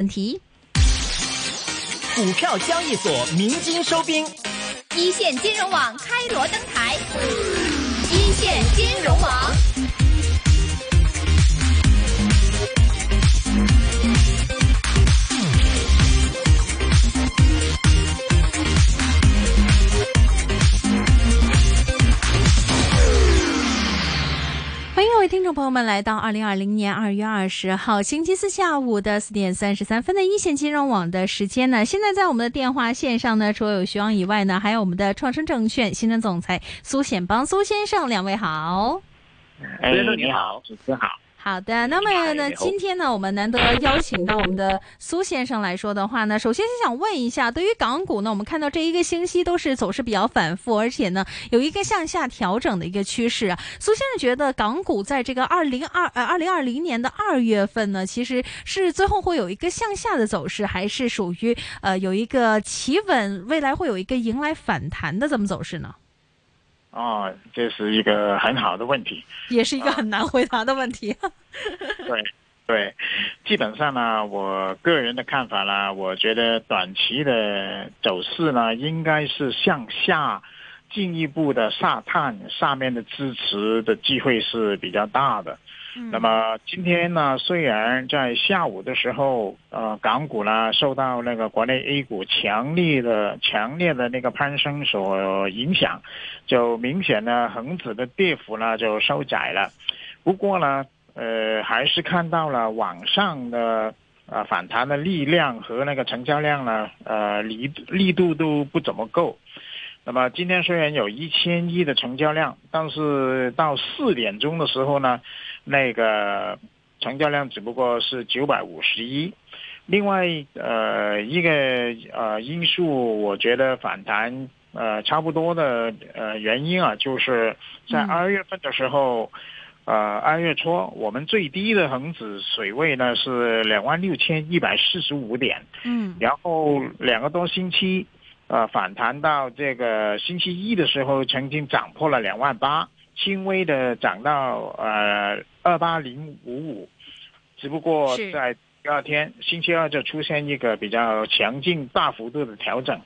问题。股票交易所鸣金收兵，一线金融网开锣登台，一线金融网。众朋友们来到二零二零年二月二十号星期四下午的四点三十三分的一线金融网的时间呢。现在在我们的电话线上呢，除了有徐王以外呢，还有我们的创生证券行政总裁苏显邦苏先生，两位好。哎，你好，主持人好。好的，那么呢，今天呢，我们难得邀请到我们的苏先生来说的话呢，首先是想问一下，对于港股呢，我们看到这一个星期都是走势比较反复，而且呢，有一个向下调整的一个趋势啊。苏先生觉得港股在这个二零二呃二零二零年的二月份呢，其实是最后会有一个向下的走势，还是属于呃有一个企稳，未来会有一个迎来反弹的这么走势呢？哦，这是一个很好的问题，也是一个很难回答的问题。对对，基本上呢，我个人的看法呢，我觉得短期的走势呢，应该是向下进一步的下探，下面的支持的机会是比较大的。那么今天呢，虽然在下午的时候，呃，港股呢受到那个国内 A 股强烈的、强烈的那个攀升所影响，就明显呢，恒指的跌幅呢就收窄了。不过呢，呃，还是看到了网上的呃反弹的力量和那个成交量呢，呃，力力度都不怎么够。那么今天虽然有一千亿的成交量，但是到四点钟的时候呢，那个成交量只不过是九百五十一。另外，呃，一个呃因素，我觉得反弹呃差不多的呃原因啊，就是在二月份的时候，呃二月初我们最低的恒指水位呢是两万六千一百四十五点，嗯，然后两个多星期。呃，反弹到这个星期一的时候，曾经涨破了两万八，轻微的涨到呃二八零五五，只不过在第二天星期二就出现一个比较强劲、大幅度的调整。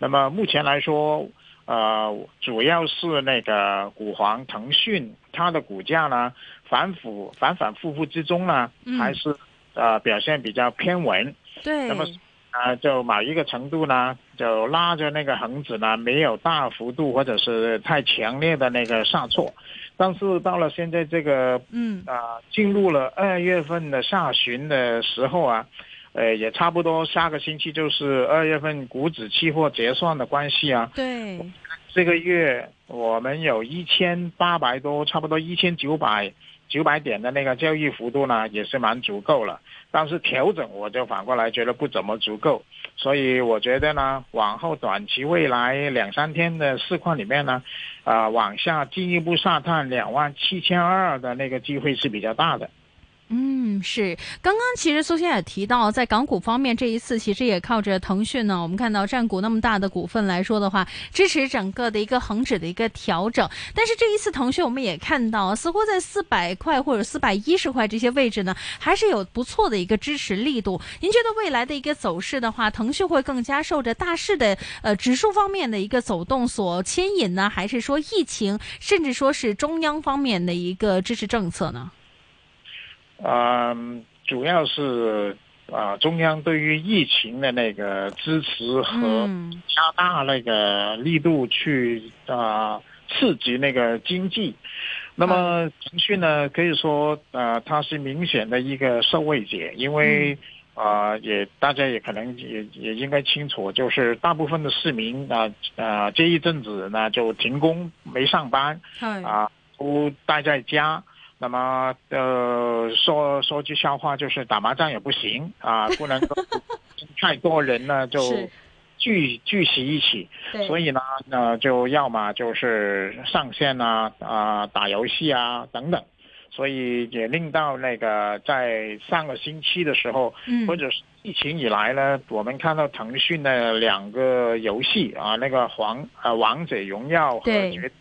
那么目前来说，呃，主要是那个股皇腾讯，它的股价呢反复反反复复之中呢，还是呃表现比较偏稳。对。那么。啊，就某一个程度呢，就拉着那个恒指呢，没有大幅度或者是太强烈的那个下挫，但是到了现在这个，嗯啊，进入了二月份的下旬的时候啊，呃，也差不多下个星期就是二月份股指期货结算的关系啊。对，这个月我们有一千八百多，差不多一千九百。九百点的那个交易幅度呢，也是蛮足够了，但是调整我就反过来觉得不怎么足够，所以我觉得呢，往后短期未来两三天的市况里面呢，啊，往下进一步下探两万七千二的那个机会是比较大的。嗯，是。刚刚其实苏先也提到，在港股方面，这一次其实也靠着腾讯呢。我们看到占股那么大的股份来说的话，支持整个的一个恒指的一个调整。但是这一次腾讯，我们也看到，似乎在四百块或者四百一十块这些位置呢，还是有不错的一个支持力度。您觉得未来的一个走势的话，腾讯会更加受着大势的呃指数方面的一个走动所牵引呢，还是说疫情，甚至说是中央方面的一个支持政策呢？嗯，主要是啊，中央对于疫情的那个支持和加大那个力度去啊刺激那个经济。那么腾讯呢，可以说啊，它是明显的一个受惠者，因为啊，也大家也可能也也应该清楚，就是大部分的市民啊啊这一阵子呢就停工没上班，啊都待在家。那么，呃，说说句笑话，就是打麻将也不行啊，不能够太多人呢 就聚聚集一起，所以呢，那就要么就是上线啊啊打游戏啊等等，所以也令到那个在上个星期的时候，或者是疫情以来呢，我们看到腾讯的两个游戏啊，那个皇呃王者荣耀和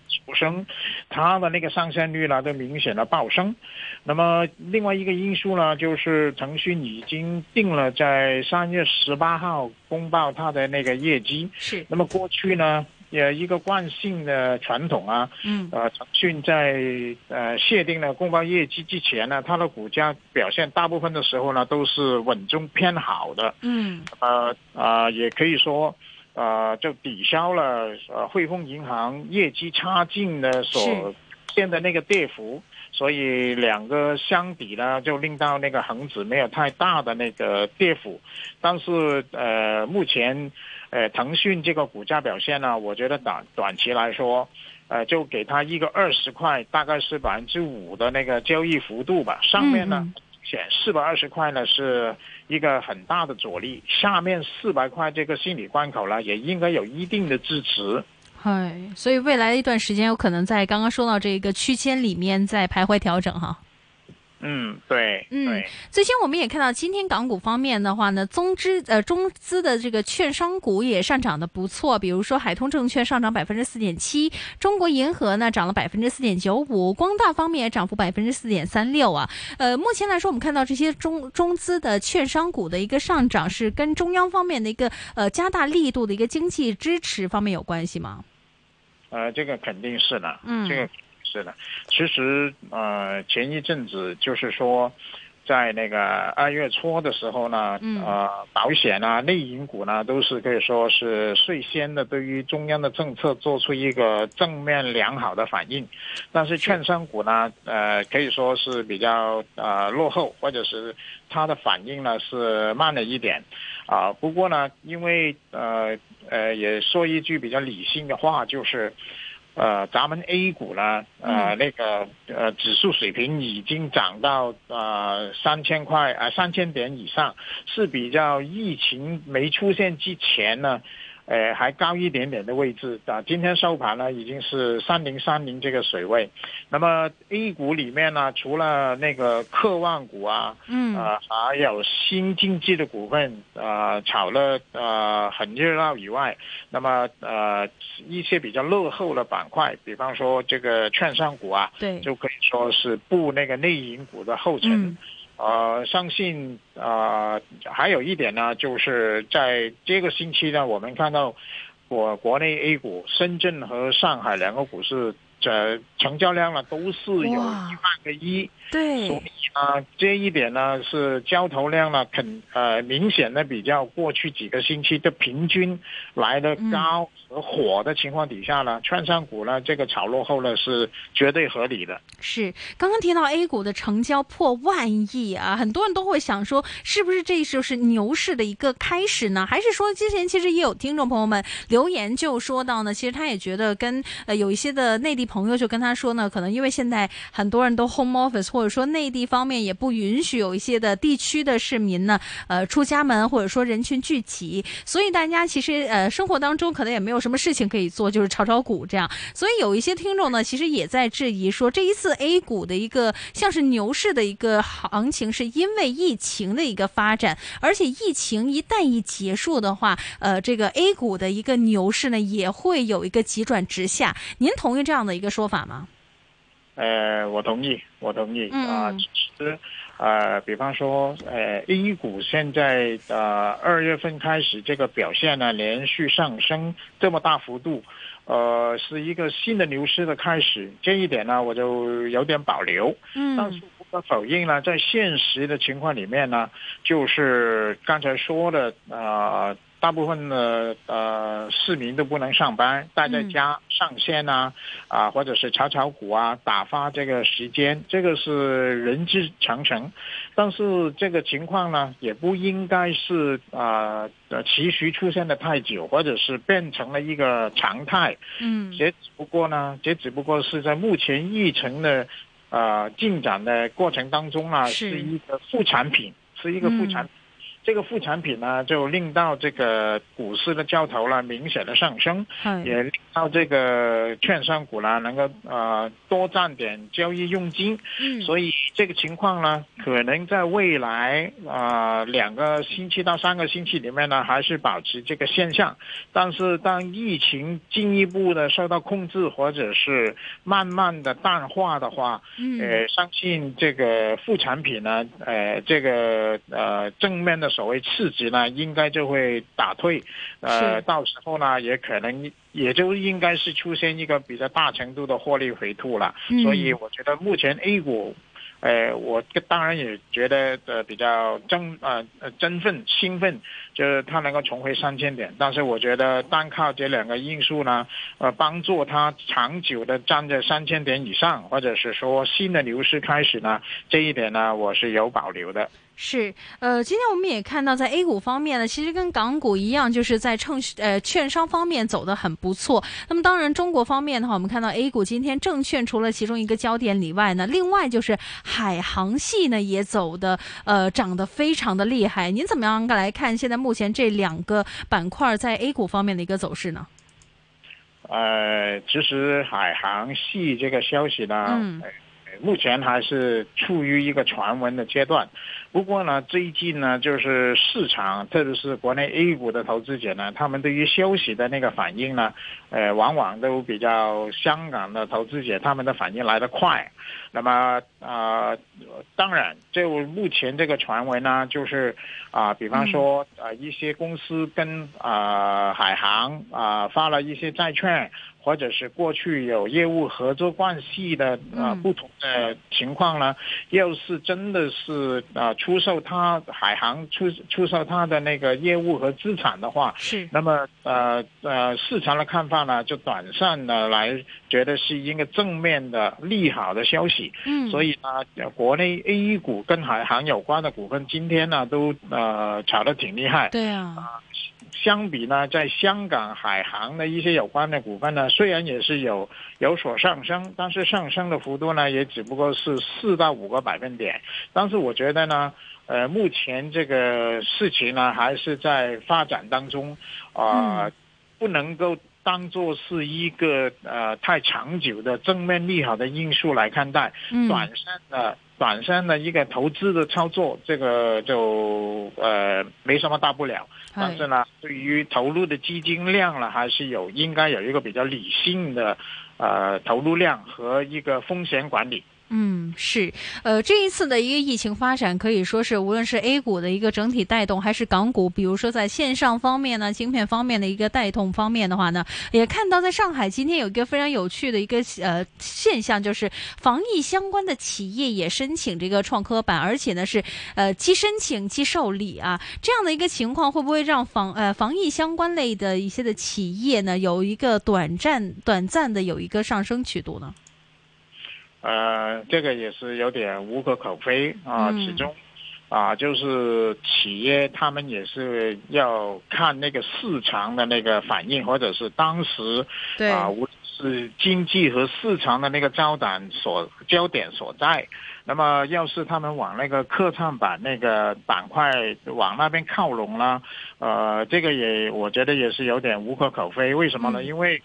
绝升，它的那个上线率呢都明显的暴升。那么另外一个因素呢，就是腾讯已经定了在三月十八号公报它的那个业绩。是，那么过去呢，也一个惯性的传统啊，嗯呃，腾讯在呃确定了公报业绩之前呢，它的股价表现大部分的时候呢都是稳中偏好的。嗯呃啊，也可以说，呃，就抵消了呃汇丰银行业绩差劲的所现的那个跌幅，所以两个相比呢，就令到那个恒指没有太大的那个跌幅。但是呃，目前呃腾讯这个股价表现呢，我觉得短短期来说。呃，就给它一个二十块，大概是百分之五的那个交易幅度吧。上面呢，选四百二十块呢是一个很大的阻力，下面四百块这个心理关口呢，也应该有一定的支持。嗨，所以未来一段时间有可能在刚刚说到这个区间里面在徘徊调整哈。嗯，对，嗯对，最近我们也看到，今天港股方面的话呢，中资呃中资的这个券商股也上涨的不错，比如说海通证券上涨百分之四点七，中国银河呢涨了百分之四点九五，光大方面也涨幅百分之四点三六啊。呃，目前来说，我们看到这些中中资的券商股的一个上涨，是跟中央方面的一个呃加大力度的一个经济支持方面有关系吗？呃，这个肯定是的，嗯这个是的。其实呃，前一阵子就是说，在那个二月初的时候呢，嗯呃，保险啊、内银股呢，都是可以说是率先的对于中央的政策做出一个正面良好的反应，但是券商股呢，呃，可以说是比较呃落后，或者是它的反应呢是慢了一点。啊，不过呢，因为呃呃，也说一句比较理性的话，就是，呃，咱们 A 股呢，呃，那个呃指数水平已经涨到呃三千块啊三千点以上，是比较疫情没出现之前呢。呃，还高一点点的位置啊，今天收盘呢已经是三零三零这个水位。那么 A 股里面呢，除了那个科望股啊，嗯呃，还有新经济的股份，呃，炒了呃很热闹以外，那么呃一些比较落后的板块，比方说这个券商股啊，对，就可以说是步那个内银股的后尘。嗯呃，相信呃还有一点呢，就是在这个星期呢，我们看到我国内 A 股，深圳和上海两个股市。这成交量呢都是有一万个一。对，所对以，呢，这一点呢是交投量呢肯呃明显的比较过去几个星期的平均来的高和火的情况底下呢，券商股呢这个炒落后呢是绝对合理的。是刚刚提到 A 股的成交破万亿啊，很多人都会想说，是不是这就是牛市的一个开始呢？还是说之前其实也有听众朋友们留言就说到呢，其实他也觉得跟呃有一些的内地朋友就跟他说呢，可能因为现在很多人都 home office，或者说内地方面也不允许有一些的地区的市民呢，呃出家门或者说人群聚集，所以大家其实呃生活当中可能也没有什么事情可以做，就是炒炒股这样。所以有一些听众呢，其实也在质疑说，这一次 A 股的一个像是牛市的一个行情，是因为疫情的一个发展，而且疫情一旦一结束的话，呃，这个 A 股的一个牛市呢，也会有一个急转直下。您同意这样的一个说法吗？呃，我同意，我同意嗯啊。其实，呃，比方说，呃，A 股现在呃二月份开始这个表现呢，连续上升这么大幅度，呃，是一个新的牛市的开始。这一点呢，我就有点保留。嗯但是嗯不可否认呢，在现实的情况里面呢，就是刚才说的，呃，大部分的呃市民都不能上班，待在家上线啊，啊、或者是炒炒股啊，打发这个时间，这个是人之常情。但是这个情况呢，也不应该是啊呃持续出现的太久，或者是变成了一个常态。嗯这只不过呢，这只不过是在目前疫情的呃进展的过程当中啊，是是一个副产品，是一个副产品。这个副产品呢，就令到这个股市的交投呢明显的上升，係也令到这个券商股呢能够呃多赚点交易佣金。嗯所以这个情况呢，可能在未来啊、呃两个星期到三个星期里面呢，还是保持这个现象。但是当疫情进一步的受到控制，或者是慢慢的淡化的话，嗯呃，相信这个副产品呢，呃，这个呃正面的所谓刺激呢，应该就会打退，呃，到时候呢，也可能也就应该是出现一个比较大程度的获利回吐了。嗯所以我觉得目前 A 股。呃，我当然也觉得呃比较振呃呃振奋兴奋，就是它能够重回三千点。但是我觉得单靠这两个因素呢，呃，帮助它长久的站在三千点以上，或者是说新的牛市开始呢，这一点呢，我是有保留的。是，呃，今天我们也看到，在 A 股方面呢，其实跟港股一样，就是在证呃券商方面走得很不错。那么当然，中国方面的话，我们看到 A 股今天证券除了其中一个焦点以外呢，另外就是海航系呢也走的呃涨得非常的厉害。您怎么样来看现在目前这两个板块在 A 股方面的一个走势呢？呃，其实海航系这个消息呢，嗯呃目前还是处于一个传闻的阶段。不过呢，最近呢，就是市场，特别是国内 A 股的投资者呢，他们对于消息的那个反应呢，呃，往往都比较香港的投资者他们的反应来得快。那么啊、呃当然，就目前这个传闻呢，就是啊、比方说啊、呃一些公司跟啊、海航啊、发了一些债券，或者是过去有业务合作关系的呃嗯不同的情况呢，要是真的是啊、出售它海航出出售它的那个业务和资产的话，是，那么呃呃，市场的看法呢，就短暂的来觉得是一个正面的利好的消息。嗯，所以呢，呃国内 A 股跟海航有关的股份今天呢都呃炒得挺厉害。对啊，相比呢，在香港海航的一些有关的股份呢，虽然也是有有所上升，但是上升的幅度呢，也只不过是四到五个百分点。但是我觉得呢，呃，目前这个事情呢，还是在发展当中，啊、嗯不能够当做是一个呃太长久的正面利好的因素来看待。嗯，短线的短线的一个投资的操作，这个就呃没什么大不了。但是呢，对于投入的基金量呢，还是有应该有一个比较理性的呃投入量和一个风险管理。嗯，是，呃，这一次的一个疫情发展，可以说是无论是 A 股的一个整体带动，还是港股，比如说在线上方面呢，芯片方面的一个带动方面的话呢，也看到在上海今天有一个非常有趣的一个呃现象，就是防疫相关的企业也申请这个创科板，而且呢是呃既申请既受理啊，这样的一个情况会不会让防呃防疫相关类的一些的企业呢有一个短暂短暂的有一个上升曲度呢？呃，这个也是有点无可厚非啊，嗯其中啊，就是企业他们也是要看那个市场的那个反应，或者是当时，啊，无论是经济和市场的那个焦点所焦点所在。那么，要是他们往那个科创板那个板块往那边靠拢了，呃，这个也我觉得也是有点无可厚非。为什么呢？嗯因为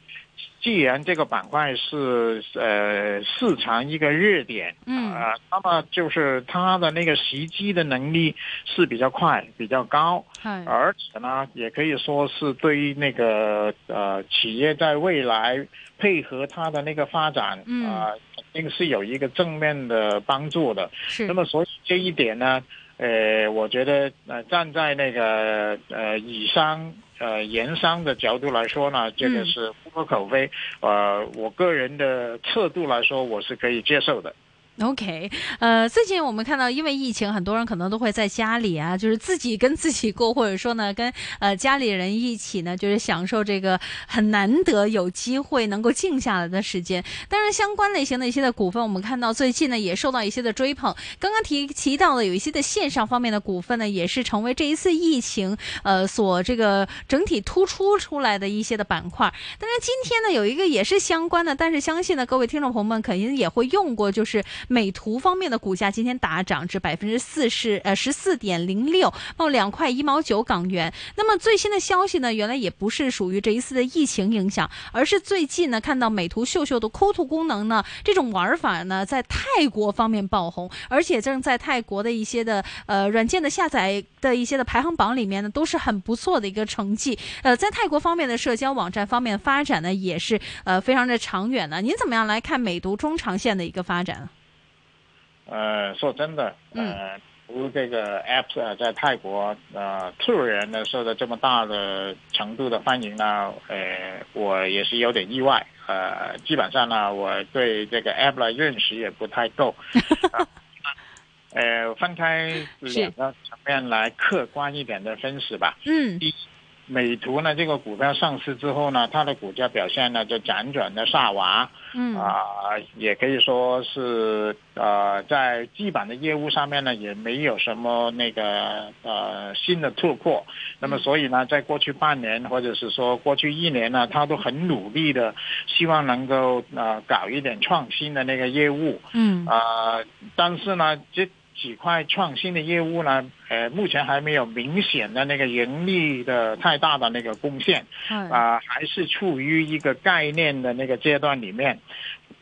既然这个板块是呃市场一个热点，嗯呃，那么就是它的那个袭击的能力是比较快、比较高。係而且呢，也可以说是对于那个呃企业在未来配合它的那个发展，嗯啊、肯定是有一个正面的帮助的。是，那么所以这一点呢，呃，我觉得呃站在那个呃以商呃盐商的角度来说呢，这个嗯是无可厚非。呃，我个人的测度来说，我是可以接受的。OK，呃，最近我们看到，因为疫情，很多人可能都会在家里啊，就是自己跟自己过，或者说呢，跟呃家里人一起呢，就是享受这个很难得有机会能够静下来的时间。当然，相关类型的一些的股份，我们看到最近呢也受到一些的追捧。刚刚提提到的有一些的线上方面的股份呢，也是成为这一次疫情呃所这个整体突出出来的一些的板块。当然，今天呢有一个也是相关的，但是相信呢各位听众朋友们肯定也会用过，就是美图方面的股价今天大涨至百分之四十，呃十四点零六，报两块一毛九港元。那么最新的消息呢，原来也不是属于这一次的疫情影响，而是最近呢看到美图秀秀的抠图功能呢，这种玩法呢在泰国方面爆红，而且正在泰国的一些的呃软件的下载的一些的排行榜里面呢，都是很不错的一个成绩。呃，在泰国方面的社交网站方面发展呢，也是呃非常的长远呢。您怎么样来看美图中长线的一个发展？呃，说真的，呃，如这个 app 啊，在泰国呃突然呢受到这么大的程度的欢迎呢，呃，我也是有点意外。呃，基本上呢，我对这个 app 的认识也不太够。呃，分开两个层面来客观一点的分析吧。嗯。美图呢，这个股票上市之后呢，它的股价表现呢就辗转的下滑，嗯。啊、呃，也可以说是呃，在基本的业务上面呢，也没有什么那个呃新的突破。那么所以呢，在过去半年或者是说过去一年呢，它都很努力的，希望能够呃搞一点创新的那个业务，嗯。啊、呃，但是呢，這幾塊創新的业务呢，呃，目前还没有明显的那个盈利的太大的那个贡献，啊、呃，還是处于一个概念的那个阶段里面。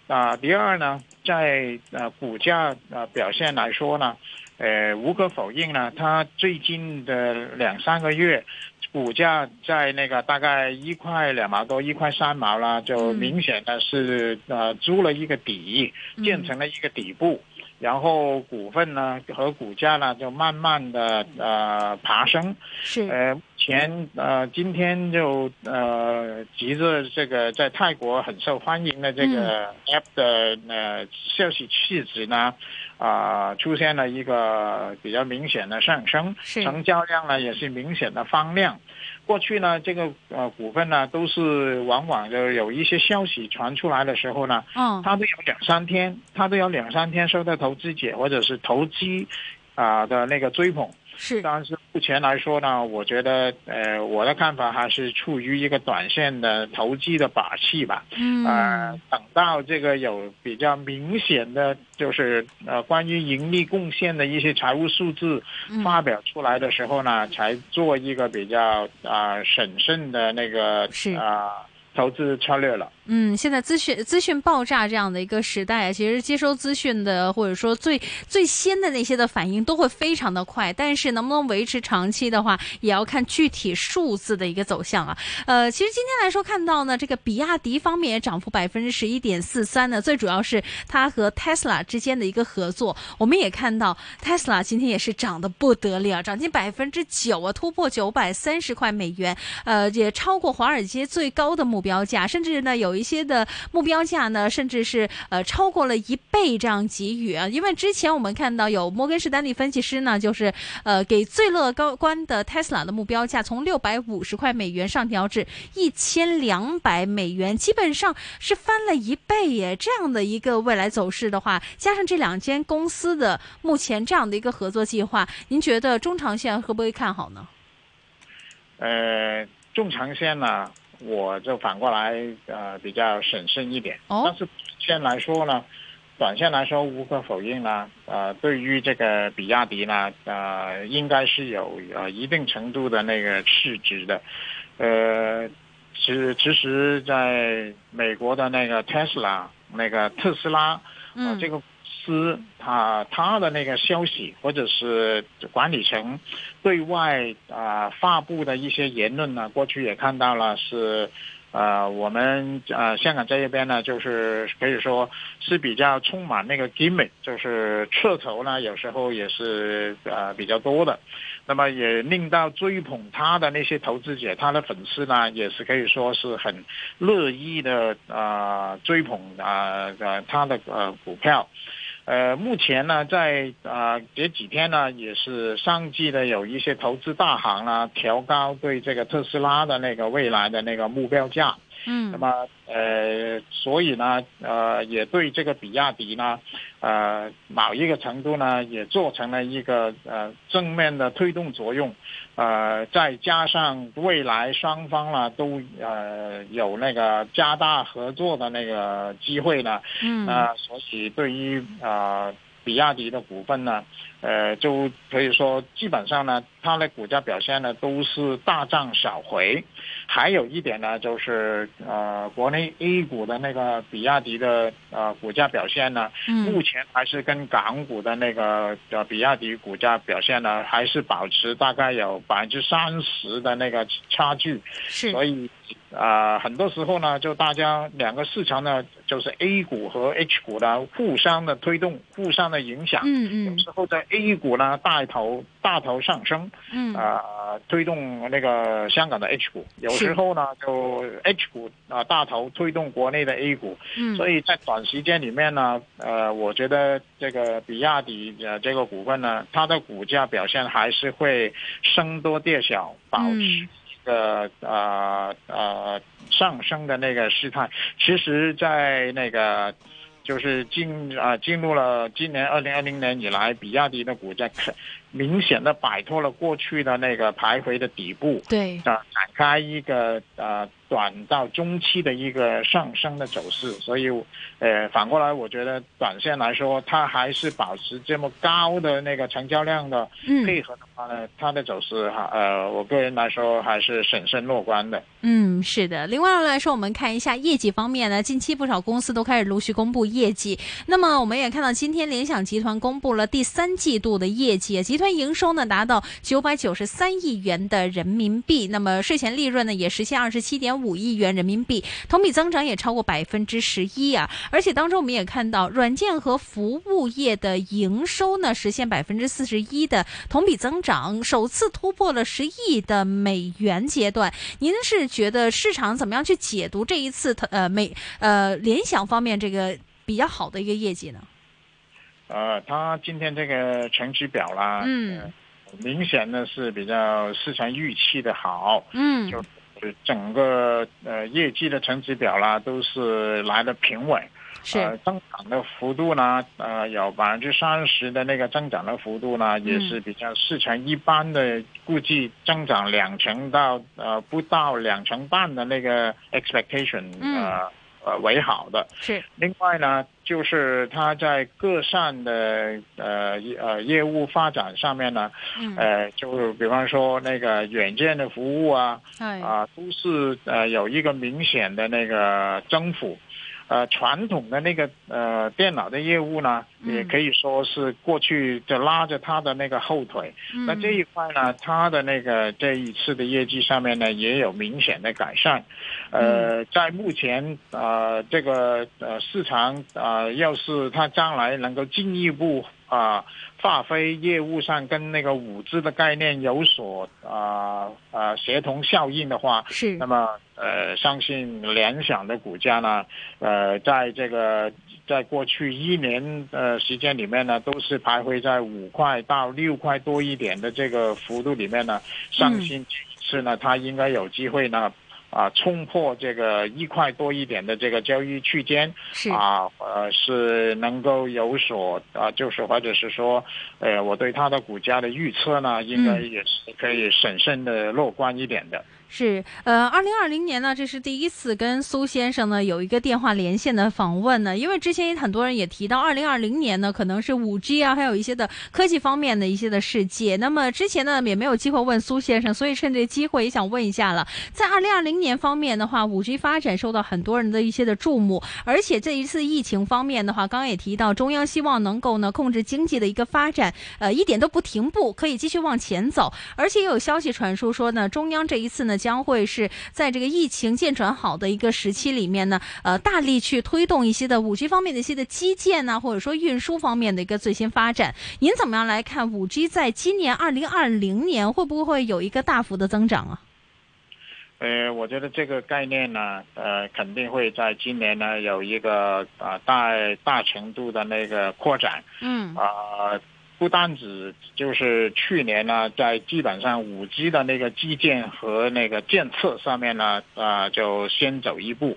啊、呃，第二呢，在呃股价呃表现来说呢，呃，无可否认呢，它最近的两三个月股价在那个大概一块两毛多，一块三毛啦，就明显的是呃租了一个底，建成了一个底部。然后股份呢和股价呢就慢慢的呃爬升，是。呃前呃今天就呃急着这个在泰国很受欢迎的这个 app 的呃消息市值呢啊、呃、出现了一个比较明显的上升，成交量呢也是明显的放量。過去呢，这个呃股份呢，都是往往就有一些消息传出来的时候呢，嗯，它都有两三天，它都有两三天受到投资者或者是投机啊、呃、的那个追捧。是，但是目前来说呢，我觉得呃我的看法还是处于一个短线的投机的把戏吧。嗯，呃，等到这个有比较明显的，就是呃关于盈利贡献的一些财务数字发表出来的时候呢，嗯、才做一个比较啊、呃、審慎的那个是啊。呃投资策略了。嗯，现在资讯资讯爆炸这样的一个时代，其实接收资讯的或者说最最先的那些的反应都会非常的快，但是能不能维持长期的话，也要看具体数字的一个走向啊。呃，其实今天来说看到呢，这个比亚迪方面也涨幅百分之十一点四三呢，最主要是它和 Tesla 之间的一个合作。我们也看到 Tesla 今天也是涨得不得了，涨近百分之九啊，突破九百三十块美元，呃，也超过华尔街最高的目标价甚至呢有有一些的目标价呢，甚至是呃超过了一倍这样给予啊。因为之前我们看到有摩根士丹利分析师呢，就是呃给最乐高观的 Tesla 的目标价从六百五十块美元上调至一千两百美元，基本上是翻了一倍耶。这样的一个未来走势的话，加上这两间公司的目前这样的一个合作计划，您觉得中长线会不会看好呢？呃，中长线呢？我就反过来，呃，比较审慎一点。哦。但是先来说呢，短线来说无可否认呢，呃，对于这个比亚迪呢，呃，应该是有呃一定程度的那个市值的。呃，其實其实在美国的那个 Tesla，那个特斯拉，嗯、呃，這個。司他他的那个消息，或者是管理层对外啊、发、布的一些言论呢，过去也看到了是，呃，我们呃香港这一边呢，就是可以说是比较充满那个 gimmick，就是噱头呢，有时候也是呃比较多的，那么也令到追捧他的那些投资者，他的粉丝呢，也是可以说是很乐意的啊、追捧啊，呃他的呃股票。呃，目前呢，在啊、呃、这几天呢，也是相繼的有一些投资大行啊调高对这个特斯拉的那个未来的那个目标价。嗯。那么呃，所以呢，呃，也对这个比亚迪呢，呃，某一个程度呢，也做成了一个呃正面的推动作用，呃，再加上未来双方呢都呃有那个加大合作的那个机会呢，嗯。那所以对于啊、呃比亚迪的股份呢，呃，就可以说基本上呢，它的股价表现呢都是大涨小回。还有一点呢，就是呃，国内 A 股的那个比亚迪的呃股价表现呢，嗯目前还是跟港股的那个呃比亚迪股价表现呢，还是保持大概有百分之三十的那个差距。是所以啊、呃很多时候呢，就大家两个市场呢，就是 A 股和 H 股呢互相的推动，互相的影响。嗯嗯有时候在 A 股呢带头大头上升，嗯啊、推动那个香港的 H 股；有时候呢，就 H 股啊、大头推动国内的 A 股。嗯所以在短时间里面呢，呃，我觉得这个比亚迪呃这个股份呢，它的股价表现还是会升多跌小，保持嗯一个呃呃上升的那个事态。其实，在那个就是进啊、进入了今年二零二零年以来，比亚迪的股价可明显的摆脱了过去的那个徘徊的底部，对。啊，展开一个呃短到中期的一个上升的走势，所以呃反过来，我觉得短线来说，它还是保持这么高的那个成交量的嗯。配合的话呢，它的走势哈呃，我个人来说还是审慎乐观的。嗯，是的。另外来说，我们看一下业绩方面呢，近期不少公司都开始陆续公布业绩。那么我们也看到，今天联想集团公布了第三季度的业绩，集团营收呢达到九百九十三亿元的人民币，那么税前利润呢也实现二十七点五亿元人民币，同比增长也超过百分之十一啊。而且当中我们也看到，软件和服务业的营收呢实现百分之四十一的同比增长，首次突破了十亿的美元阶段。您是觉得市场怎么样去解读这一次呃美呃联想方面这个比较好的一个业绩呢？呃，它今天这个成绩表啦，嗯呃明显的是比较市场预期的好，嗯就呃整个呃业绩的成绩表啦都是来的平稳。是呃，增长的幅度呢，呃，有百分之三十的那个增长的幅度呢，也是比较市场一般的估计增长两成到呃不到两成半的那个 expectation 呃呃为好的。是另外呢，就是它在各项的呃呃业务发展上面呢，嗯呃，就比方说那个软件的服务啊，哎啊，都是呃有一个明显的那个增幅。呃，传统的那个呃电脑的业务呢，嗯也可以说是过去就拉着它的那个后腿。那这一块呢，它的那个这一次的业绩上面呢，也有明显的改善。呃，在目前呃这个呃市场啊、呃，要是它将来能够进一步啊、发挥业务上跟那个五 G 的概念有所啊啊、协同效应的话，是那么呃，相信联想的股价呢，呃，在这个在过去一年呃时间里面呢，都是徘徊在五块到六块多一点的这个幅度里面呢，相信这一次呢，它应该有机会呢。啊，冲破这个一块多一点的这个交易区间，啊，呃，是能够有所啊，就是或者是说，呃，我对它的股价的预测呢，应该嗯也是可以审慎的乐观一点的。是，呃，二零二零年呢，这是第一次跟苏先生呢有一个电话连线的访问呢，因为之前也很多人也提到，二零二零年呢可能是五 G 啊，还有一些的科技方面的一些的世界。那么之前呢也没有机会问苏先生，所以趁这机会也想问一下了，在二零二零年方面的话，五 G 发展受到很多人的一些的注目，而且这一次疫情方面的话，刚刚也提到，中央希望能够呢控制经济的一个发展，呃，一点都不停步，可以继续往前走，而且也有消息传出说呢，中央这一次呢将会是在这个疫情渐转好的一个时期里面呢，呃，大力去推动一些的五 G 方面的一些的基建呐、或者说运输方面的一个最新发展。您怎么样来看五 G 在今年二零二零年会不会有一个大幅的增长啊？呃，我觉得这个概念呢，呃，肯定会在今年呢有一个啊、大大程度的那个扩展。嗯啊、不单指就是去年呢，在基本上五 G 的那个基建和那个建设上面呢，啊、就先走一步。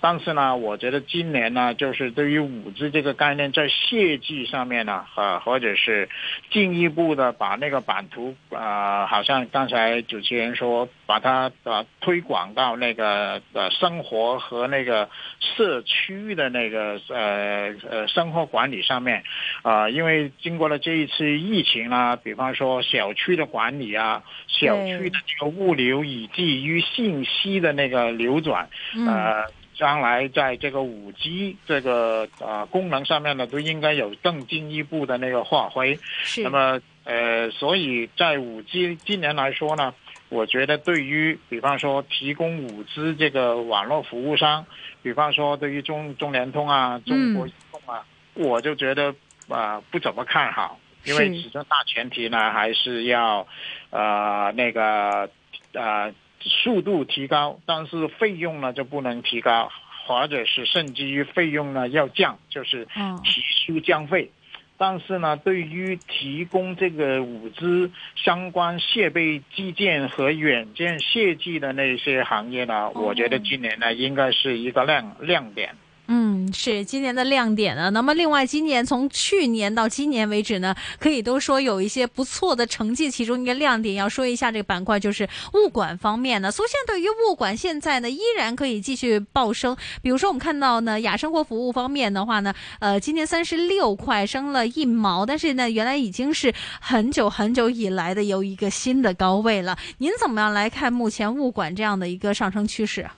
但是呢，我觉得今年呢，就是对于五 G 这个概念，在设计上面呢，呃，或者是进一步的把那个版图，呃，好像刚才主持人说，把它呃推广到那个呃生活和那个社区的那个呃呃生活管理上面，啊、因为经过了这一次疫情呢，比方说小区的管理啊，小区的这个物流以及于信息的那个流转，嗯，呃，将来在这个五 G 这个呃功能上面呢，都应该有更进一步的那个发挥。是。那么呃，所以在五 G 今年来说呢，我觉得对于比方说提供五 G 这个网络服务商，比方说对于中中联通啊、中国移动啊，我就觉得啊、呃不怎么看好，因为是。始终大前提呢还是要呃那个呃速度提高，但是费用呢就不能提高，或者是甚至于费用呢要降，就是嗯提速降费。但是呢，对于提供这个五 G 相关设备基建和软件设计的那些行业呢，我觉得今年呢应该是一个亮亮点。嗯，是今年的亮点呢。那么，另外，今年从去年到今年为止呢，可以都说有一些不错的成绩。其中一个亮点要说一下这个板块，就是物管方面呢。苏线对于物管现在呢依然可以继续暴升。比如说，我们看到呢，雅生活服务方面的话呢，呃，今年三十六块升了一毛，但是呢，原来已经是很久很久以来的有一个新的高位了。您怎么样来看目前物管这样的一个上升趋势？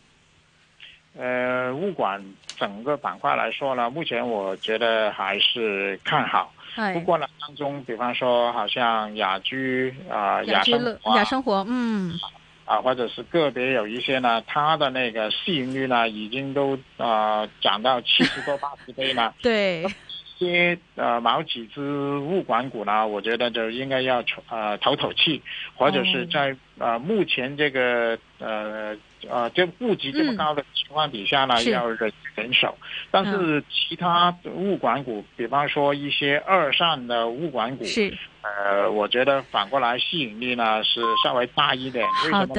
呃，物管整个板块来说呢，目前我觉得还是看好。不哎，过呢，当中比方说，好像雅居啊、雅居乐生活啊雅生活，嗯，啊，或者是个别有一些呢，它的那个市盈率呢，已经都呃涨到七十多、八十倍了。对。一些呃某几只物管股呢，我觉得就应该要呃透透气，或者是哦在呃目前这个呃呃这物级这么嗯高的情况底下呢，是要忍忍手。但是其他物管股，比方说一些二上的物管股，是呃，我觉得反过来吸引力呢是稍微大一点。为什么呢好的。